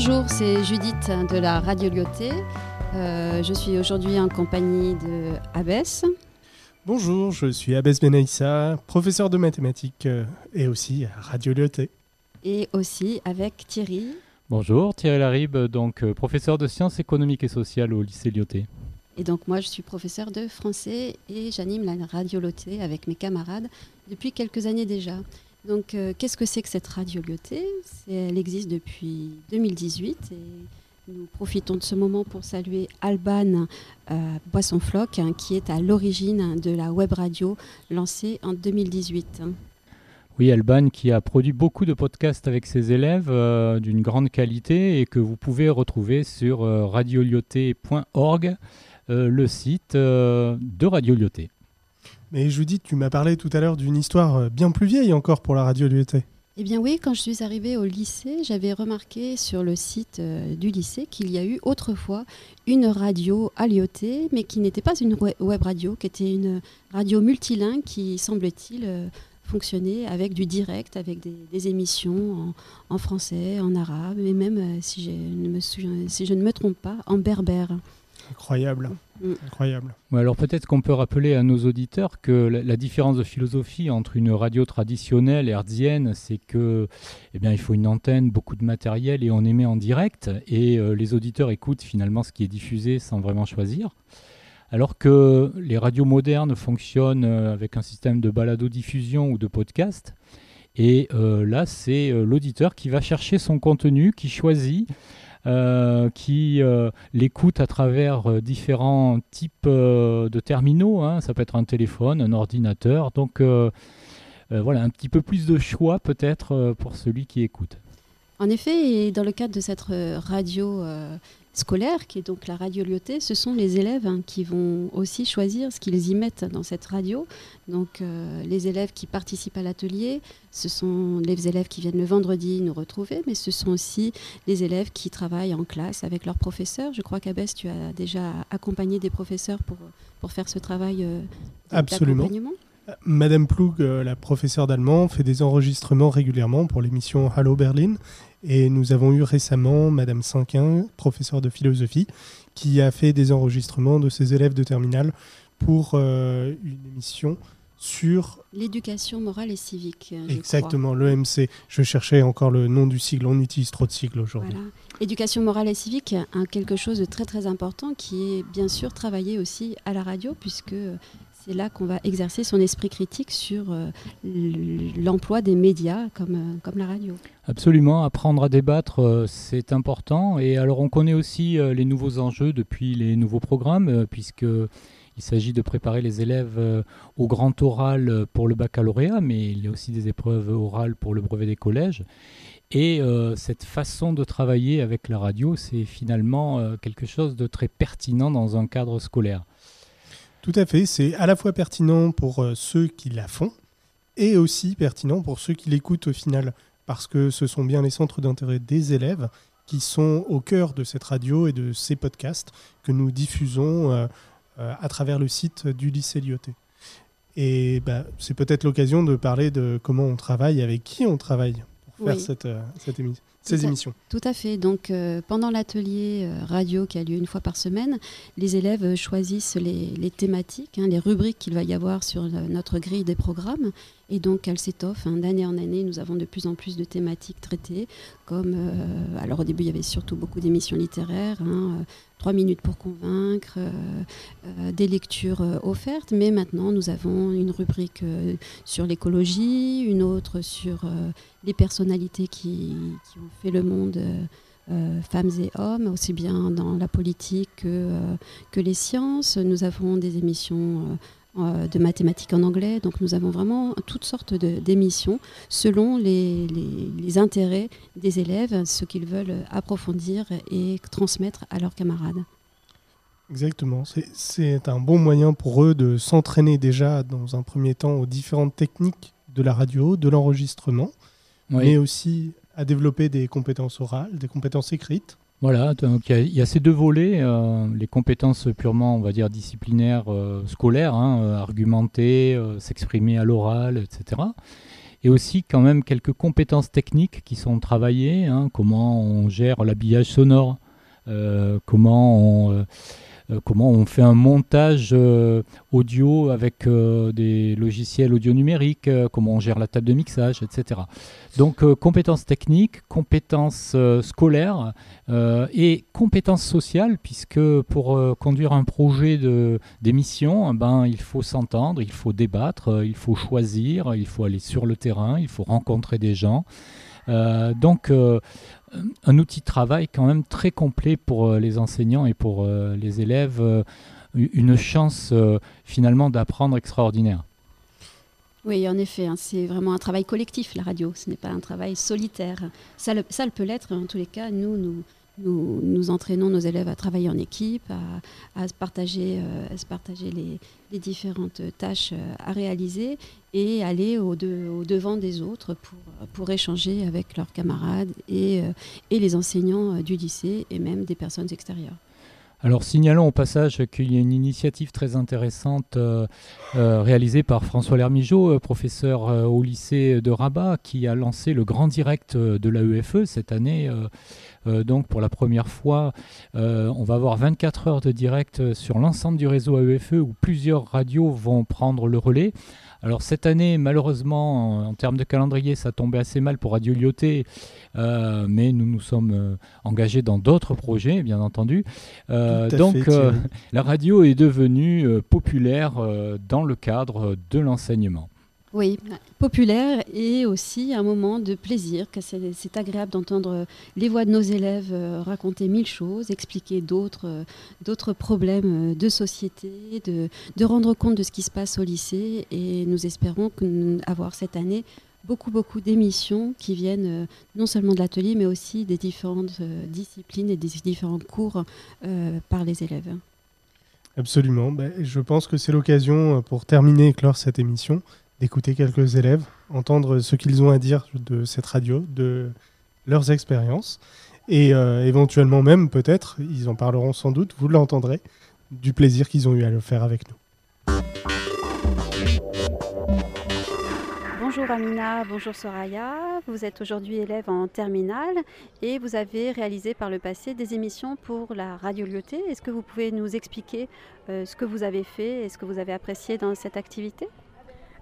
Bonjour, c'est Judith de la Radio Lyoté. Euh, je suis aujourd'hui en compagnie de Abbès. Bonjour, je suis Abbès Benaïssa, professeur de mathématiques euh, et aussi à Radio Lyoté. Et aussi avec Thierry. Bonjour, Thierry Laribe, donc euh, professeur de sciences économiques et sociales au lycée Lyoté. Et donc moi, je suis professeur de français et j'anime la Radio Lyoté avec mes camarades depuis quelques années déjà. Donc, euh, qu'est-ce que c'est que cette radio Lyoté Elle existe depuis 2018 et nous profitons de ce moment pour saluer Alban euh, Boisson-Floc, hein, qui est à l'origine de la web radio lancée en 2018. Oui, Alban qui a produit beaucoup de podcasts avec ses élèves euh, d'une grande qualité et que vous pouvez retrouver sur radiolioté.org, le site de Radio Lyoté. Mais Judith, tu m'as parlé tout à l'heure d'une histoire euh, bien plus vieille encore pour la radio Lyoté. Eh bien oui, quand je suis arrivée au lycée, j'avais remarqué sur le site euh, du lycée qu'il y a eu autrefois une radio à Lyoté, mais qui n'était pas une web radio, qui était une radio multilingue qui, semble-t-il, euh, fonctionnait avec du direct, avec des, émissions en, français, en arabe, et même, si je, ne me si je ne me trompe pas, en berbère. Incroyable. Mm. Incroyable. alors peut-être qu'on peut rappeler à nos auditeurs que la, différence de philosophie entre une radio traditionnelle hertzienne, c'est que eh bien, il faut une antenne, beaucoup de matériel et on émet en direct et euh, les auditeurs écoutent finalement ce qui est diffusé sans vraiment choisir. Alors que les radios modernes fonctionnent euh, avec un système de balado-diffusion ou de podcast. Et euh, là, c'est l'auditeur qui va chercher son contenu, qui choisit euh, qui euh, l'écoute à travers euh, différents types de terminaux. Hein. Ça peut être un téléphone, un ordinateur. Donc voilà, un petit peu plus de choix peut-être pour celui qui écoute. En effet, et dans le cadre de cette radio scolaire, qui est donc la radio Lyoté, ce sont les élèves hein, qui vont aussi choisir ce qu'ils y mettent dans cette radio. Donc euh, les élèves qui participent à l'atelier, ce sont les élèves qui viennent le vendredi nous retrouver, mais ce sont aussi les élèves qui travaillent en classe avec leurs professeurs. Je crois qu'Abès, tu as déjà accompagné des professeurs pour, pour faire ce travail euh, Absolument. Madame Ploug, euh, la professeure d'allemand, fait des enregistrements régulièrement pour l'émission Hallo Berlin. Et nous avons eu récemment Madame Cinquin, professeure de philosophie, qui a fait des enregistrements de ses élèves de terminale pour euh, une émission sur l'éducation morale et civique. Exactement, l'EMC. Je cherchais encore le nom du sigle, on utilise trop de sigles aujourd'hui. Voilà. Éducation morale et civique, un, quelque chose de très très important qui est bien sûr travaillé aussi à la radio puisque c'est là qu'on va exercer son esprit critique sur euh, l'emploi des médias comme, euh, comme la radio. Absolument, apprendre à débattre, euh, c'est important. Et alors on connaît aussi les nouveaux enjeux depuis les nouveaux programmes, puisque il s'agit de préparer les élèves au grand oral pour le baccalauréat, mais il y a aussi des épreuves orales pour le brevet des collèges. Et cette façon de travailler avec la radio, c'est finalement quelque chose de très pertinent dans un cadre scolaire. Tout à fait, c'est à la fois pertinent pour euh, ceux qui la font et aussi pertinent pour ceux qui l'écoutent au final, parce que ce sont bien les centres d'intérêt des élèves qui sont au cœur de cette radio et de ces podcasts que nous diffusons euh, euh, à travers le site du lycée Lyoté. Et bah, c'est peut-être l'occasion de parler de comment on travaille, avec qui on travaille faire cette, cette émission ces émissions. tout à fait. Donc, euh, pendant l'atelier euh, radio qui a lieu une fois par semaine, les élèves euh, choisissent les, thématiques, hein, les rubriques qu'il va y avoir sur notre grille des programmes. Et donc, elles s'étoffent. Hein. D'année en année, nous avons de plus en plus de thématiques traitées. Comme, alors, au début, il y avait surtout beaucoup d'émissions littéraires. Hein, Trois minutes pour convaincre, des lectures offertes, mais maintenant nous avons une rubrique sur l'écologie, une autre sur les personnalités qui, ont fait le monde, euh, euh, femmes et hommes, aussi bien dans la politique que, euh, que les sciences. Nous avons des émissions de mathématiques en anglais, donc nous avons vraiment toutes sortes d'émissions selon les, les, intérêts des élèves, ce qu'ils veulent approfondir et transmettre à leurs camarades. Exactement, c'est un bon moyen pour eux de s'entraîner déjà dans un premier temps aux différentes techniques de la radio, de l'enregistrement, mais aussi à développer des compétences orales, des compétences écrites. Voilà, donc il y, a ces deux volets, euh, les compétences purement, on va dire, disciplinaires, euh, scolaires, hein, euh, argumenter, s'exprimer à l'oral, etc. et aussi quand même quelques compétences techniques qui sont travaillées, hein, comment on gère l'habillage sonore, comment on comment on fait un montage euh, audio avec euh, des logiciels audio numériques, comment on gère la table de mixage, etc. Donc compétences techniques, compétences scolaires et compétences sociales, puisque pour conduire un projet d'émission, ben, il faut s'entendre, il faut débattre, il faut choisir, il faut aller sur le terrain, il faut rencontrer des gens. donc un outil de travail quand même très complet pour euh, les enseignants et pour euh, les élèves, euh, une chance finalement d'apprendre extraordinaire. Oui, en effet, hein, c'est vraiment un travail collectif, la radio, ce n'est pas un travail solitaire. Ça, ça le peut l'être, en tous les cas, nous, nous, nous, nous, entraînons nos élèves à travailler en équipe, à, se partager, euh, se partager les, différentes tâches euh, à réaliser et aller au, devant des autres pour, échanger avec leurs camarades et, euh, et les enseignants du lycée et même des personnes extérieures. Alors signalons au passage qu'il y a une initiative très intéressante réalisée par François Lermigeau, professeur au lycée de Rabat, qui a lancé le grand direct de l'AEFE cette année euh, donc pour la première fois, euh, on va avoir 24 heures de direct sur l'ensemble du réseau AEFE où plusieurs radios vont prendre le relais. Alors cette année, malheureusement, en, termes de calendrier, ça tombait assez mal pour Radio Lyoté, euh, mais nous nous sommes engagés dans d'autres projets, bien entendu. donc la radio est devenue populaire dans le cadre de l'enseignement. Oui, populaire et aussi un moment de plaisir, que c'est agréable d'entendre les voix de nos élèves euh, raconter mille choses, expliquer d'autres euh, problèmes euh, de société, de, rendre compte de ce qui se passe au lycée. Et nous espérons avoir cette année beaucoup beaucoup d'émissions qui viennent non seulement de l'atelier mais aussi des différentes disciplines et des différents cours par les élèves. Absolument, ben, je pense que c'est l'occasion pour terminer et clore cette émission d'écouter quelques élèves, entendre ce qu'ils ont à dire de cette radio, de leurs expériences, et euh, éventuellement même, peut-être, ils en parleront sans doute, vous l'entendrez, du plaisir qu'ils ont eu à le faire avec nous. Bonjour Amina, bonjour Soraya. Vous êtes aujourd'hui élève en terminale et vous avez réalisé par le passé des émissions pour la radio Lyoté. Est-ce que vous pouvez nous expliquer euh, ce que vous avez fait et ce que vous avez apprécié dans cette activité?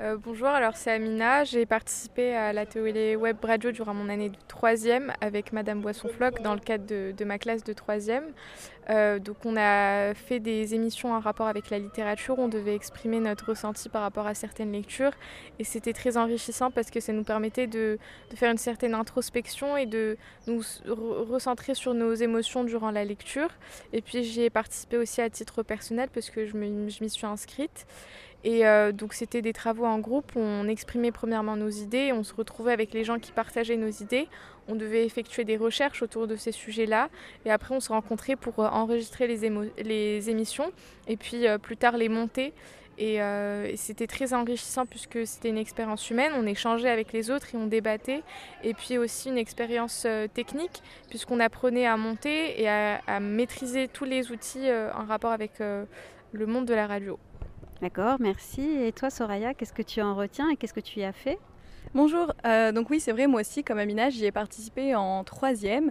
Euh, bonjour, alors c'est Amina. J'ai participé à la télé web radio durant mon année de troisième avec Madame Boisson-Floc dans le cadre de, ma classe de troisième. Euh, donc on a fait des émissions en rapport avec la littérature. On devait exprimer notre ressenti par rapport à certaines lectures et c'était très enrichissant parce que ça nous permettait de, faire une certaine introspection et de nous recentrer sur nos émotions durant la lecture. Et puis j'y ai participé aussi à titre personnel parce que je m'y suis inscrite. Et euh, donc c'était des travaux en groupe, on exprimait premièrement nos idées, on se retrouvait avec les gens qui partageaient nos idées, on devait effectuer des recherches autour de ces sujets-là, et après on se rencontrait pour euh, enregistrer les, les, émissions, et puis euh, plus tard les monter. Et, c'était très enrichissant puisque c'était une expérience humaine, on échangeait avec les autres et on débattait, et puis aussi une expérience technique puisqu'on apprenait à monter et à, à, maîtriser tous les outils en rapport avec le monde de la radio. D'accord, merci. Et toi, Soraya, qu'est-ce que tu en retiens et qu'est-ce que tu y as fait? Bonjour, euh, donc oui c'est vrai moi aussi comme Amina j'y ai participé en troisième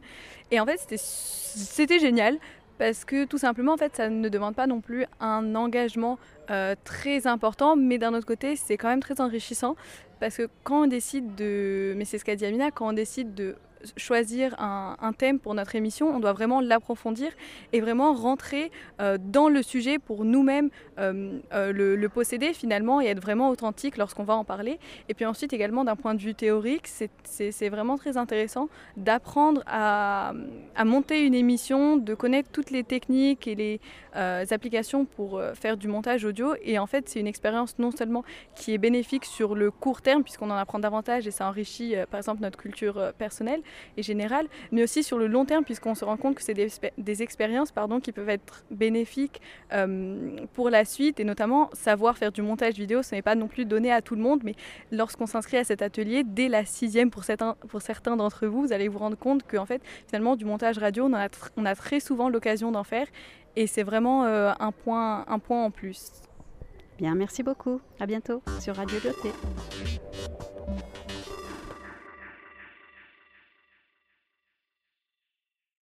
et en fait c'était génial parce que tout simplement en fait ça ne demande pas non plus un engagement euh, très important mais d'un autre côté c'est quand même très enrichissant parce que quand on décide de, mais c'est ce qu'a dit Amina, quand on décide de choisir un, thème pour notre émission, on doit vraiment l'approfondir et vraiment rentrer euh, dans le sujet pour nous-mêmes euh, euh, le, posséder finalement et être vraiment authentique lorsqu'on va en parler. Et puis ensuite également d'un point de vue théorique, c'est vraiment très intéressant d'apprendre à, à, monter une émission, de connaître toutes les techniques et les applications pour faire du montage audio. Et en fait, c'est une expérience non seulement qui est bénéfique sur le court terme, puisqu'on en apprend davantage et ça enrichit par exemple notre culture personnelle, et générale, mais aussi sur le long terme, puisqu'on se rend compte que c'est des, expériences pardon, qui peuvent être bénéfiques euh, pour la suite, et notamment savoir faire du montage vidéo, ce n'est pas non plus donné à tout le monde, mais lorsqu'on s'inscrit à cet atelier, dès la sixième pour certains, pour certains d'entre vous, vous allez vous rendre compte qu'en fait, finalement, du montage radio, on a, on a très souvent l'occasion d'en faire, et c'est vraiment euh, un, point, un point en plus. Bien, merci beaucoup. À bientôt sur Radio Lyoté.